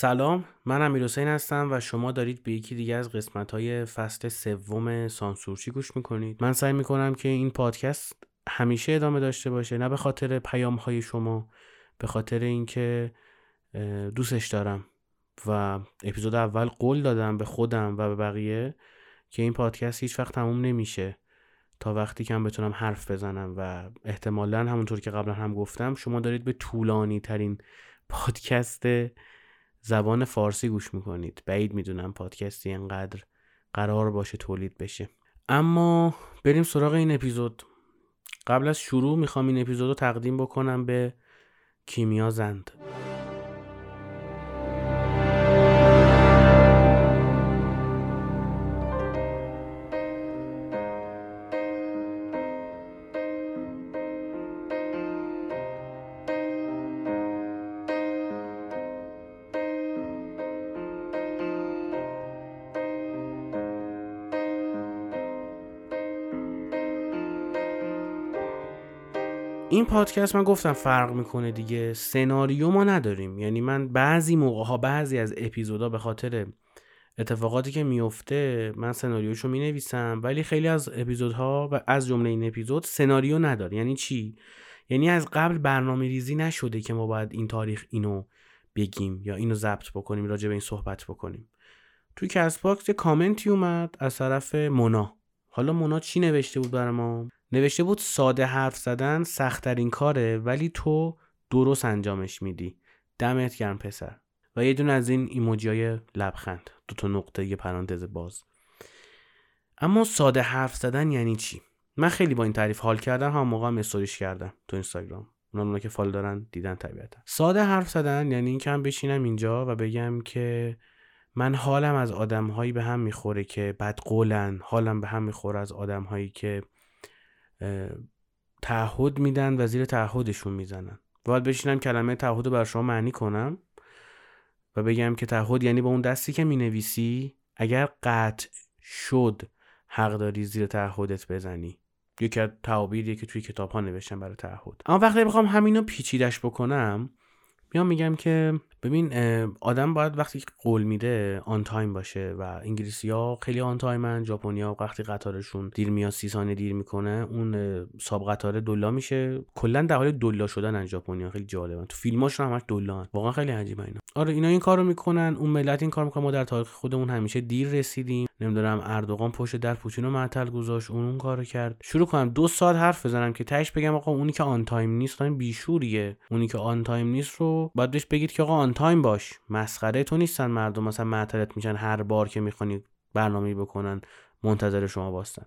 سلام من امیر حسین هستم و شما دارید به یکی دیگه از قسمت های فصل سوم سانسورچی گوش می‌کنید. من سعی می‌کنم که این پادکست همیشه ادامه داشته باشه نه به خاطر پیام های شما به خاطر اینکه دوستش دارم و اپیزود اول قول دادم به خودم و به بقیه که این پادکست هیچ وقت تموم نمیشه. تا وقتی که هم بتونم حرف بزنم و احتمالا همونطور که قبلا هم گفتم شما دارید به طولانی ترین پادکست زبان فارسی گوش می‌کنید. بعید می‌دونم پادکستی اینقدر قرار باشه تولید بشه. اما بریم سراغ این اپیزود. قبل از شروع می‌خوام این اپیزود رو تقدیم بکنم به کیمیا زند. این پادکست من گفتم فرق می‌کنه دیگه. سناریو ما نداریم. یعنی من بعضی موقع ها بعضی از اپیزودها به خاطر اتفاقاتی که میفته من سناریوشو می نویسم ولی خیلی از اپیزودها و از جمله این اپیزود سناریو نداره. یعنی چی؟ یعنی از قبل برنامه ریزی نشده که ما باید این تاریخ اینو بگیم یا اینو ضبط بکنیم راجع به این صحبت بکنیم. توی Castbox یه کامنتی اومد از طرف مونا. حالا مونا چی نوشته بود برای ما؟ نوشته بود ساده حرف زدن سختترین کاره ولی تو درست انجامش میدی. دمت گرم پسر. و یه دون از این ایموجی های لبخند. دو تا نقطه یه پرانتز باز. اما ساده حرف زدن یعنی چی؟ من خیلی با این تعریف حال کردم هم موقع هم کردم تو اینستاگرام. اونا که فال دارن دیدن طبیعتا. ساده حرف زدن یعنی اینکه هم بشینم اینجا و بگم که من حالم از آدمهایی به هم می‌خوره که بدقولن حالم به هم می‌خوره از آدمهایی که تعهد میدن و زیر تعهدشون می‌زنن. باید بشینم کلمه تعهد رو بر شما معنی کنم و بگم که تعهد یعنی با اون دستی که می‌نویسی اگر قطع شد حق داری زیر تعهدت بزنی. یکی از تعابیریه که توی کتاب ها نوشتم برای تعهد. اما وقتی بخوام همینو پیچیدش بکنم میام میگم که ببین آدم باید وقتی قول میده on time باشه و انگلیسی ها خیلی آن تایمن ژاپنیا وقتی قطارشون دیر میاد سی ثانیه دیر می‌کنه اون صاحب قطار دولا میشه. کلا در حال دولا شدن ژاپنیا خیلی جالبه. تو فیلماشون همش دولان واقعا خیلی عجیبه اینا. آره اینا این کارو می‌کنن اون ملت این کار می‌کنن ما در تاریخ خودمون همیشه دیر رسیدیم. نمی‌دونم اردوغان پشت در پوتینو معطل گذاشت اون اون کارو کرد. شروع کنم. دو ساعت حرف بزنم که تهش بگم آقا اونی که on time نیست بیشعوریه. اونی که on time نیست رو بهش بگید که آقا on time باش. مسخره تو نیستن مردم مثلا معطلت میشن هر بار که می‌خوانی برنامه بکنن منتظر شما باستن.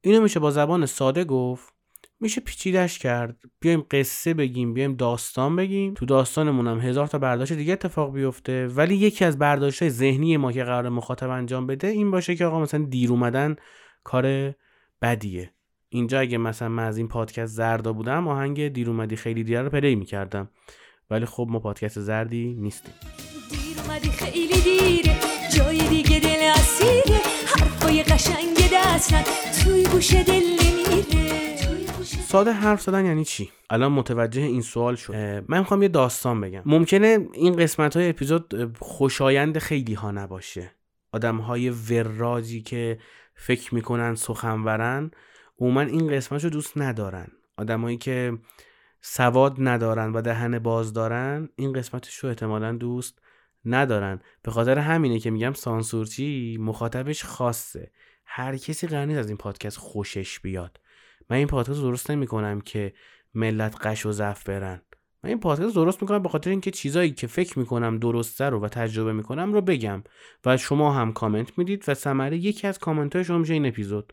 اینو میشه با زبان ساده گفت. میشه پیچیدش کرد. بیایم قصه بگیم بیایم داستان بگیم. تو داستانمون هم هزار تا برداشت دیگه اتفاق بیفته. ولی یکی از برداشت ذهنی ما که قرار مخاطب انجام بده این باشه که آقا مثلا دیر اومدن کار بدیه. اینجا اگه مثلا من از این پادکست زردا بودم آهنگ دیر اومدی خیلی دیر رو پلی می‌کردم. ولی خب ما پادکست زردی نیستیم. دیر اومدی خیلی دیره. جای دیگه دل اسیره. حرفای قشنگ دستن توی گوش دل نمیره. ساده حرف زدن یعنی چی؟ الان متوجه این سوال شد. من می‌خوام یه داستان بگم. ممکنه این قسمت های اپیزود خوشایند خیلی ها نباشه. آدم های وراجی که فکر می‌کنن سخنورن عموما این قسمت رو دوست ندارن. آدمایی که سواد ندارن و دهن باز دارن این قسمتش رو احتمالا دوست ندارن. به خاطر همینه که میگم سانسورچی مخاطبش خاصه. هر کسی قرار از این پادکست خوشش بیاد. من این پادکست درست نمی کنم که ملت قش و ضعف برن. من این پادکست درست می‌کنم به خاطر اینکه چیزایی که فکر می‌کنم درسته رو و تجربه می‌کنم رو بگم. و شما هم کامنت می‌دید و ثمره یکی از کامنت های شما میشه این اپیزود.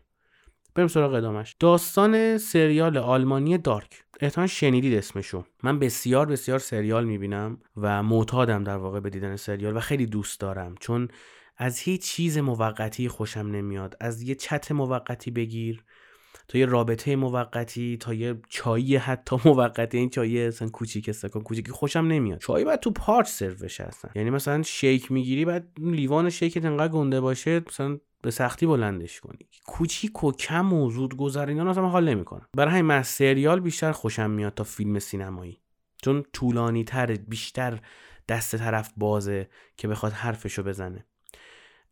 بریم سراغ ادامش داستان سریال آلمانی دارک. احتمال شنیدید اسمشو. من بسیار بسیار سریال می‌بینم و معتادم در واقع به دیدن سریال و خیلی دوست دارم. چون از هیچ چیز موقتی خوشم نمیاد. از یه چت موقتی بگیر تا یه رابطه موقتی تا یه چایی حتی موقتی. این چایی اصلا کوچیک استکان کوچیکی خوشم نمیاد. چای بعد تو پارچ سرو بشه اصلا یعنی مثلا شیک می‌گیری بعد لیوان شیکت انقدر گنده باشه مثلا به سختی بلندش کنی. کوچیک و کم و زود اینا اصلا حال نمی‌کنم. برای همین من سریال بیشتر خوشم میاد تا فیلم سینمایی. چون طولانی تر بیشتر دست طرف بازه که بخواد حرفشو بزنه.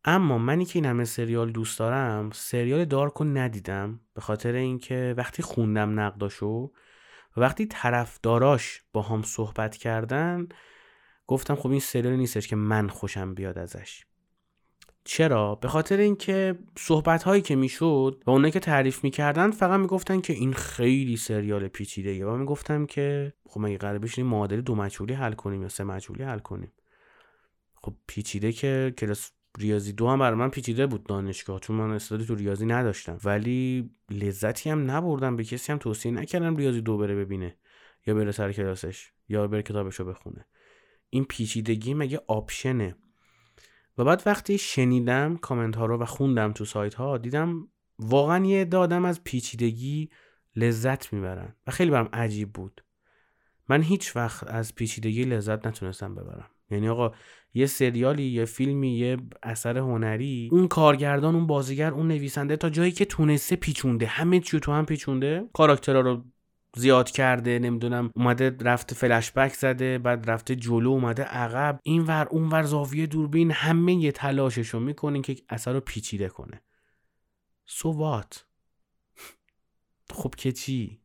اما منی که این همه سریال دوست دارم سریال دارکو ندیدم به خاطر اینکه وقتی خوندم نقداشو وقتی طرفداراش با هم صحبت کردن گفتم خب این سریال نیستش که من خوشم بیاد ازش. چرا؟ به خاطر اینکه صحبت هایی که می‌شد و اونایی که تعریف می‌کردن فقط می‌گفتن که این خیلی سریال پیچیده و می‌گفتم که خب مگه قرار بشینیم معادل دو مجهولی حل کنیم یا سه مجهولی حل کنیم؟ خب پیچیده که کلاس ریاضی دو هم برای من پیچیده بود دانشگاه چون من استعدادی تو ریاضی نداشتم. ولی لذتی هم نبردم به کسی هم توصیه نکردم ریاضی دو بره ببینه یا بره سر کلاسش یا بره کتابشو بخونه. این پیچیدگی مگه آپشنه؟ و بعد وقتی شنیدم کامنت ها رو و خوندم تو سایت ها دیدم واقعا یه عده آدم از پیچیدگی لذت می‌برن و خیلی برام عجیب بود. من هیچ وقت از پیچیدگی لذت نتونستم ببرم. یعنی آقا یه سریالی یه فیلمی یه اثر هنری اون کارگردان اون بازیگر اون نویسنده تا جایی که تونسته پیچونده همه چیو تو هم پیچونده کاراکترها رو زیاد کرده نمی‌دونم اومده رفته فلش بک زده بعد رفته جلو اومده عقب. این ور اون ور زاویه دوربین همه یه تلاششو می‌کنین که اثر رو پیچیده کنه. سو وات خب که چی؟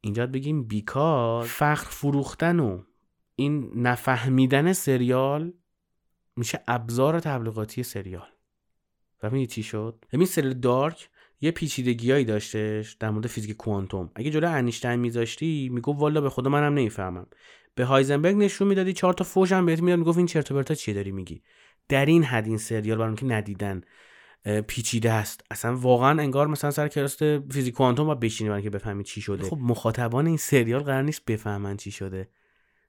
اینجا بگیم بیکار. فخر فروختن و این نفهمیدن سریال میشه ابزار تبلیغاتی سریال. و چی شد؟ همین سریال دارک یه پیچیدگیایی داشتش در مورد فیزیک کوانتوم. اگه جلو انیشتین میذاشتی میگو والا به خدا منم نمی‌فهمم. به هایزنبرگ نشون می‌دادی چهار تا فوش هم بهت می‌داد می‌گفت این چرت و پرتا چیه داری میگی؟ در این حد این سریال برام که ندیدن پیچیده است. اصلا واقعا انگار مثلا سر کلاس فیزیک کوانتوم باید بشینی برای که بفهمی چی شده. خب مخاطبان این سریال قرار نیست بفهمن چی شده.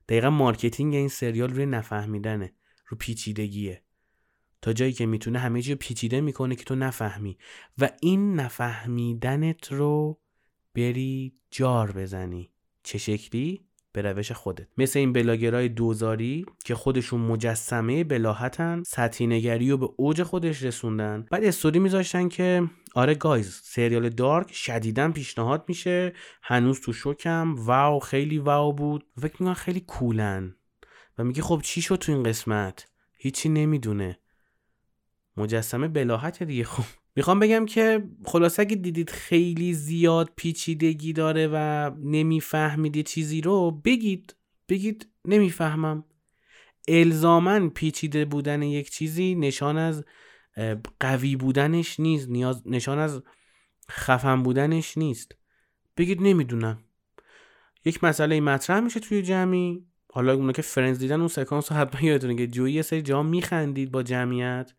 دقیقا marketing این سریال روی نفهمیدنه رو پیچیدگیه. تا جایی که می‌تونه همه چی پیچیده می‌کنه که تو نفهمی. و این نفهمیدنت رو بری جار بزنی. چه شکلی؟ به روش خودت. مثل این بلاگرای دوزاری که خودشون مجسمه بلاهتن سطحی نگری رو به اوج خودش رسوندن. بعد استوری میذاشتن که آره گایز سریال دارک شدیدا پیشنهاد میشه. هنوز تو شکم واو خیلی واو بود. فکر می‌کنم خیلی کولن. و میگه خب چی شد تو این قسمت؟ هیچی نمی‌دونه. مجسمه بلاحت دیگه. خب می‌خوام بگم که خلاصه اگه دیدید خیلی زیاد پیچیدگی داره و نمی‌فهمید چیزی رو بگید. بگید نمی‌فهمم. الزامن پیچیده بودن یک چیزی نشان از قوی بودنش نیست نیاز نشان از خفن بودنش نیست. بگید نمی‌دونم. یک مسئله مطرح میشه توی جمعی. حالا اونا که فرنز دیدن اون سکانس رو حتما یادتونه که جویی یه سری جا میخندید با جمعیت.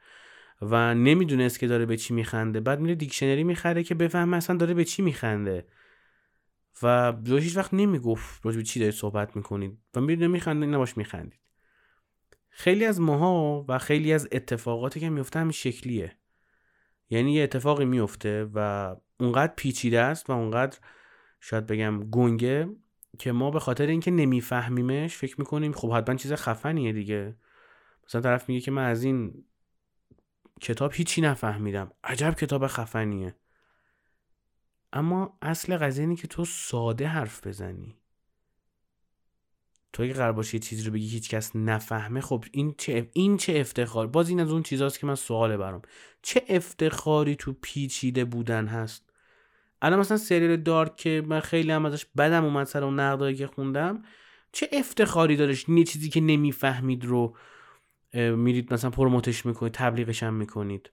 و نمی‌دونست که داره به چی میخنده. بعد میره دیکشنری می‌خره که بفهمه اصلا داره به چی میخنده. و جوش هیچ وقت نمی‌گفت راجع چی دارید صحبت می‌کنید. و میره میخنده نباش میخندید. خیلی از ماها و خیلی از اتفاقاتی که میفته همین شکلیه. یعنی یه اتفاقی میفته و اونقدر پیچیده است و اونقدر شاید بگم گنگه که ما به خاطر اینکه نمیفهمیمش فکر می‌کنیم خب حتما چیز خفنیه دیگه. مثلا طرف میگه که من از این کتاب هیچی نفهمیدم. عجب کتاب خفنیه. اما اصل قضیه اینه که تو ساده حرف بزنی. تو اگه قرار باشه یه چیزی رو بگی هیچ کس نفهمه خب این چه این چه افتخار؟ باز این از اون چیزاست که من سواله برام. چه افتخاری تو پیچیده بودن هست؟ الان مثلا سریال دارک که من خیلی هم ازش بدم اومد سر اون نقدایی که خوندم چه افتخاری دارش؟ یه چیزی که نمی‌فهمید رو میرید مثلا پروموتش می‌کنید تبلیغش هم می‌کنید.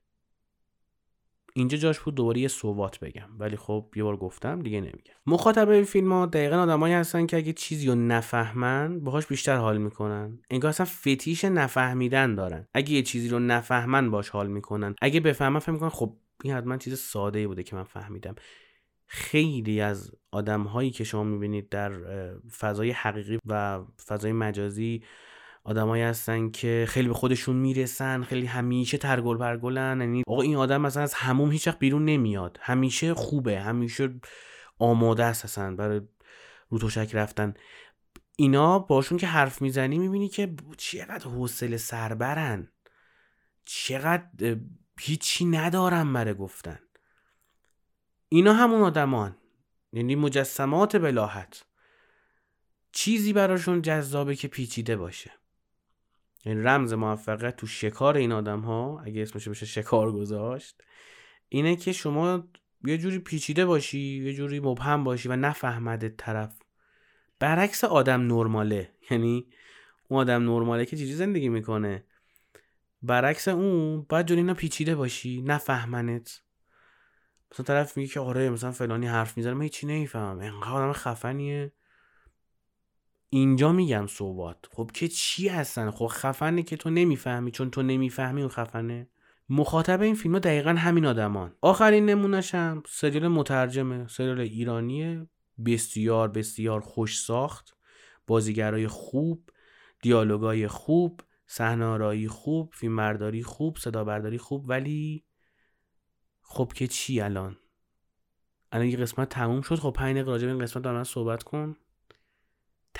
اینجا جاش بود دوباره یه صوبات بگم. ولی خب یه بار گفتم دیگه نمیگم. مخاطب این فیلم ها دقیقا آدمایی هستن که اگه چیزی رو نفهمن باهاش بیشتر حال می‌کنن. انگار اصلا فتیش نفهمیدن دارن. اگه یه چیزی رو نفهمن باش حال می‌کنن. اگه بفهمن فهم می‌کنن خب این حتما چیز ساده بوده که من فهمیدم. خیلی از آدم هایی که شما می‌بینید در فضای حقیقی و فضای مجازی آدمایی هستن که خیلی به خودشون می‌رسن خیلی همیشه ترگل پرگلن. یعنی آقا این آدم مثلا از هموم هیچ وقت بیرون نمیاد. همیشه خوبه همیشه آماده است اصلا برای رو رفتن. اینا باشون که حرف می‌زنی می‌بینی که چقدر حوصله سربرن. چقدر هیچی ندارن برای گفتن. اینا همون آدمان. یعنی مجسمات بلاحت. چیزی براشون جذابه که پیچیده باشه. یعنی رمز موفقیت تو شکار این آدم ها اگه اسمش بشه شکار گذاشت اینه که شما یه جوری پیچیده باشی یه جوری مبهم باشی و نفهمده طرف. برعکس آدم نرماله. یعنی اون آدم نرماله که چیزی زندگی می‌کنه؟ برعکس اون باید جوری اینا پیچیده باشی نفهمنت. مثلا طرف میگه که آره مثلا فلانی حرف می‌زنه من هیچی نمی‌فهمم. انقدر آدم خفنیه. اینجا میگم صحبت خب که چی هستن خب خفنه که تو نمی‌فهمی چون تو نمی‌فهمی اون خفنه. مخاطب این فیلم ها دقیقا همین آدمان. آخرین نمونش هم سریال مترجمه سریال ایرانیه. بسیار بسیار خوش ساخت. بازیگرای خوب دیالوگای خوب صحنه خوب فیلمبرداری خوب صدا برداری خوب. ولی خب که چی الان؟ الان یه قسمت تموم شد. خب پنج دقیقه راجع به این قسمت دارم صحبت کن.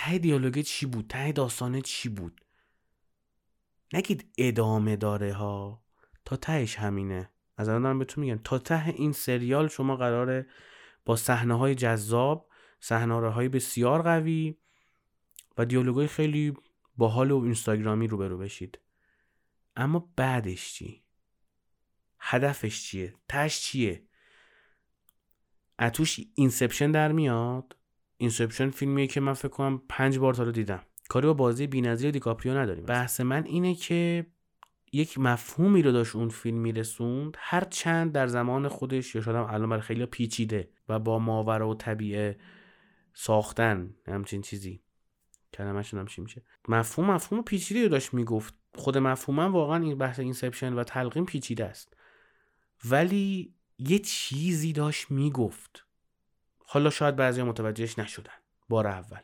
ته دیالوگه چی بود؟ ته داستانه چی بود؟ نگید ادامه داره ها. تا تهش همینه. از الان دارم بهتون میگم. تا ته این سریال شما قراره با صحنه های جذاب صحنه های بسیار قوی و دیالوگای خیلی باحال و اینستاگرامی روبرو بشید. اما بعدش چی؟ هدفش چیه؟ تهش چیه؟ از توش Inception در میاد؟ Inception فیلمیه که من فکر کنم پنج بار تا دیدم. کاری با بازی بی‌نظیر دیکاپریو نداریم. بحث من اینه که یک مفهومی رو داشت اون فیلم میرسوند هر چند در زمان خودش یا شاید الان برای خیلی پیچیده و با ماوراءالطبیعه ساختن همچین چیزی. کلمه‌شون هم چی میشه؟ مفهوم مفهوم پیچیده رو داشت می‌گفت. خود مفهومم واقعا این بحث Inception و تلقین پیچیده است. ولی یه چیزی داشت می‌گفت. حالا شاید بعضی متوجهش نشدن. بار اول.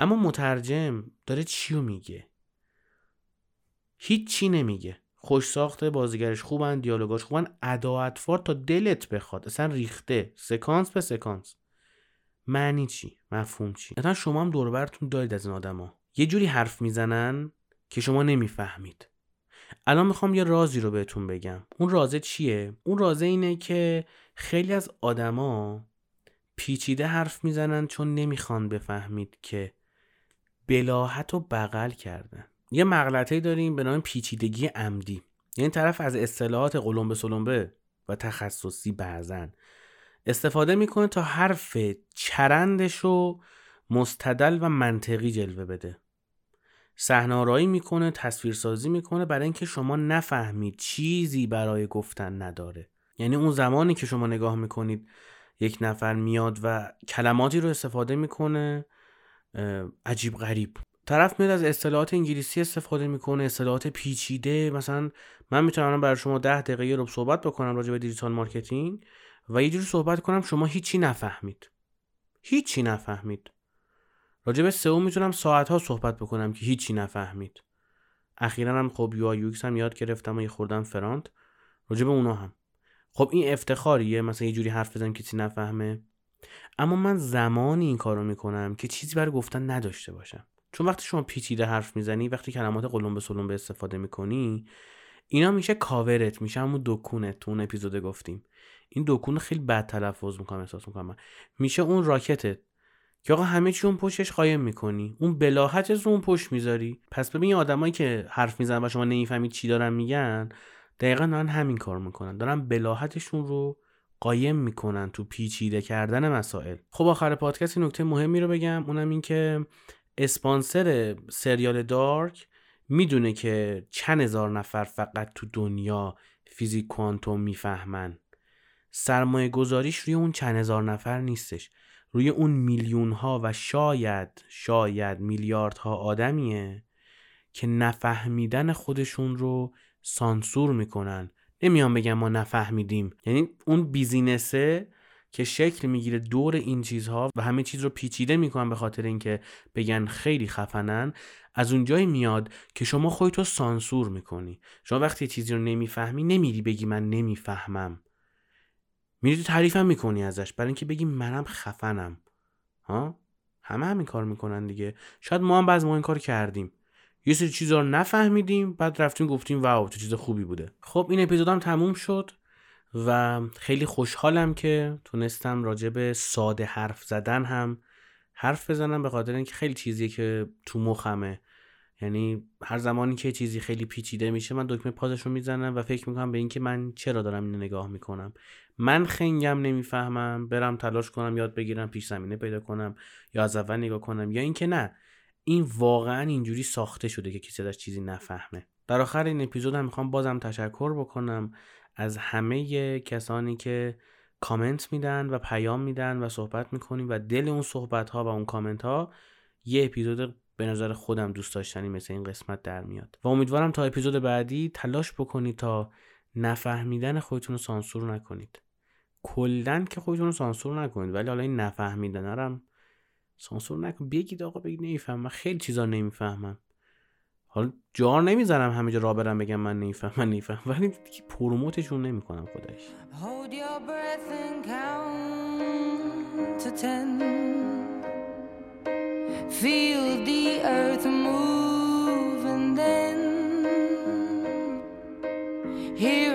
اما مترجم داره چی رو میگه هیچی نمیگه. خوش ساخته بازیگرش خوبن دیالوگاش خوبن. ادا تا دلت بخواد. اصلا ریخته. سکانس به سکانس. معنی چی؟ مفهوم چی؟ مثلا شما هم دور براتون دارید از این آدما. یه جوری حرف می‌زنن که شما نمی‌فهمید. الان می‌خوام یه رازی رو بهتون بگم. اون رازه چیه؟ اون رازه اینه که خیلی از آدما پیچیده حرف می‌زنن چون نمی‌خوان بفهمید که بلاحت و بغل کردن. یه مغلطه داریم به نام پیچیدگی عمدی. یعنی طرف از اصطلاحات قلمبه سلمبه و تخصصی بعضن. استفاده می‌کنه تا حرف چرندش رو مستدل و منطقی جلوه بده. صحنه‌آرایی می‌کنه تصویرسازی می‌کنه برای اینکه شما نفهمید چیزی برای گفتن نداره. یعنی اون زمانی که شما نگاه می‌کنید یک نفر میاد و کلماتی رو استفاده می‌کنه عجیب غریب. طرف میاد از اصطلاحات انگلیسی استفاده می‌کنه اصطلاحات پیچیده. مثلا من می‌تونم برای شما ده دقیقه رو صحبت بکنم راجع به digital marketing و یه جوری صحبت کنم شما هیچی نفهمید. هیچی نفهمید. راجع به سئو می‌تونم ساعت ها صحبت بکنم که هیچی نفهمید. اخیرا هم خب UI هم یاد گرفتم و یه خورده‌م front. راجع به اونا هم. خب این افتخاریه مثلا یه جوری حرف بزنم کسی نفهمه. اما من زمانی این کارو می‌کنم که چیزی برای گفتن نداشته باشم. چون وقتی شما پیچیده حرف می‌زنی وقتی کلمات قلم به سلم به استفاده می‌کنی اینا میشه کاورت میشه. همون دکونت تو اون اپیزود گفتیم. این دکون خیلی بد تلفظ می‌کنم احساس می‌کنم. میشه اون راکتت. که آقا همه چی اون پشتش قایم می‌کنی. اون بلاحت رو اون پشت می‌ذاری. پس ببین آدمایی که حرف می‌زنن و شما نمی‌فهمید چی دارن میگن دقیقا دارن همین کار می‌کنن. دارن بلاحتشون رو قایم می‌کنن تو پیچیده کردن مسائل. خب آخر پادکست نکته مهمی رو بگم. اونم این که اسپانسر سریال دارک می‌دونه که چند هزار نفر فقط تو دنیا فیزیک کوانتوم می‌فهمن. سرمایه گذاریش روی اون چند هزار نفر نیستش. روی اون میلیون ها و شاید شاید میلیاردها آدمیه که نفهمیدن خودشون رو سانسور می‌کنن. نمیان بگم ما نفهمیدیم. یعنی اون بیزینسه که شکل می‌گیره دور این چیزها و همه چیز رو پیچیده می‌کنن به خاطر اینکه بگن خیلی خفنن از اونجایی میاد که شما خودتو سانسور می‌کنی. شما وقتی چیزی رو نمی‌فهمی نمیری بگی من نمی‌فهمم. میری تعریفم می‌کنی ازش. برای اینکه بگی منم خفنم. ها؟ همه همین کار می‌کنن دیگه. شاید ما هم بعض ما این کار کردیم. یه سری چیزا رو نفهمیدیم بعد رفتیم گفتیم واو چه چیز خوبی بوده. خب این اپیزودم تموم شد و خیلی خوشحالم که تونستم راجع به ساده حرف زدن هم حرف بزنم به خاطر اینکه خیلی چیزیه که تو مخمه. یعنی هر زمانی که چیزی خیلی پیچیده میشه من دکمه پازش رو می‌زنم و فکر می‌کنم به اینکه من چرا دارم اینو نگاه می‌کنم. من خنگم نمی‌فهمم برم تلاش کنم یاد بگیرم پیش زمینه پیدا کنم یا از اول نگاه کنم یا اینکه نه. این واقعا اینجوری ساخته شده که کسی ازش چیزی نفهمه. در آخر این اپیزود هم می‌خوام بازم تشکر بکنم از همه کسانی که کامنت میدن و پیام میدن و صحبت می‌کنیم و دل اون صحبت ها و اون کامنت ها یه اپیزود به نظر خودم دوست داشتنی مثل این قسمت در میاد. و امیدوارم تا اپیزود بعدی تلاش بکنید تا نفهمیدن خودتون رو سانسور نکنید. کلا که خودتون رو سانسور نکنید ولی حالا این نفهمیدن هم سانسور نکن. بگید آقا بگید نمیفهم من خیلی چیزا نمی‌فهمم. حالا جار نمی‌زنم همه جا را برم بگم من نمیفهم من نمیفهم ولی پروموتشون نمی‌کنم خودش. Feel the earth move and then hear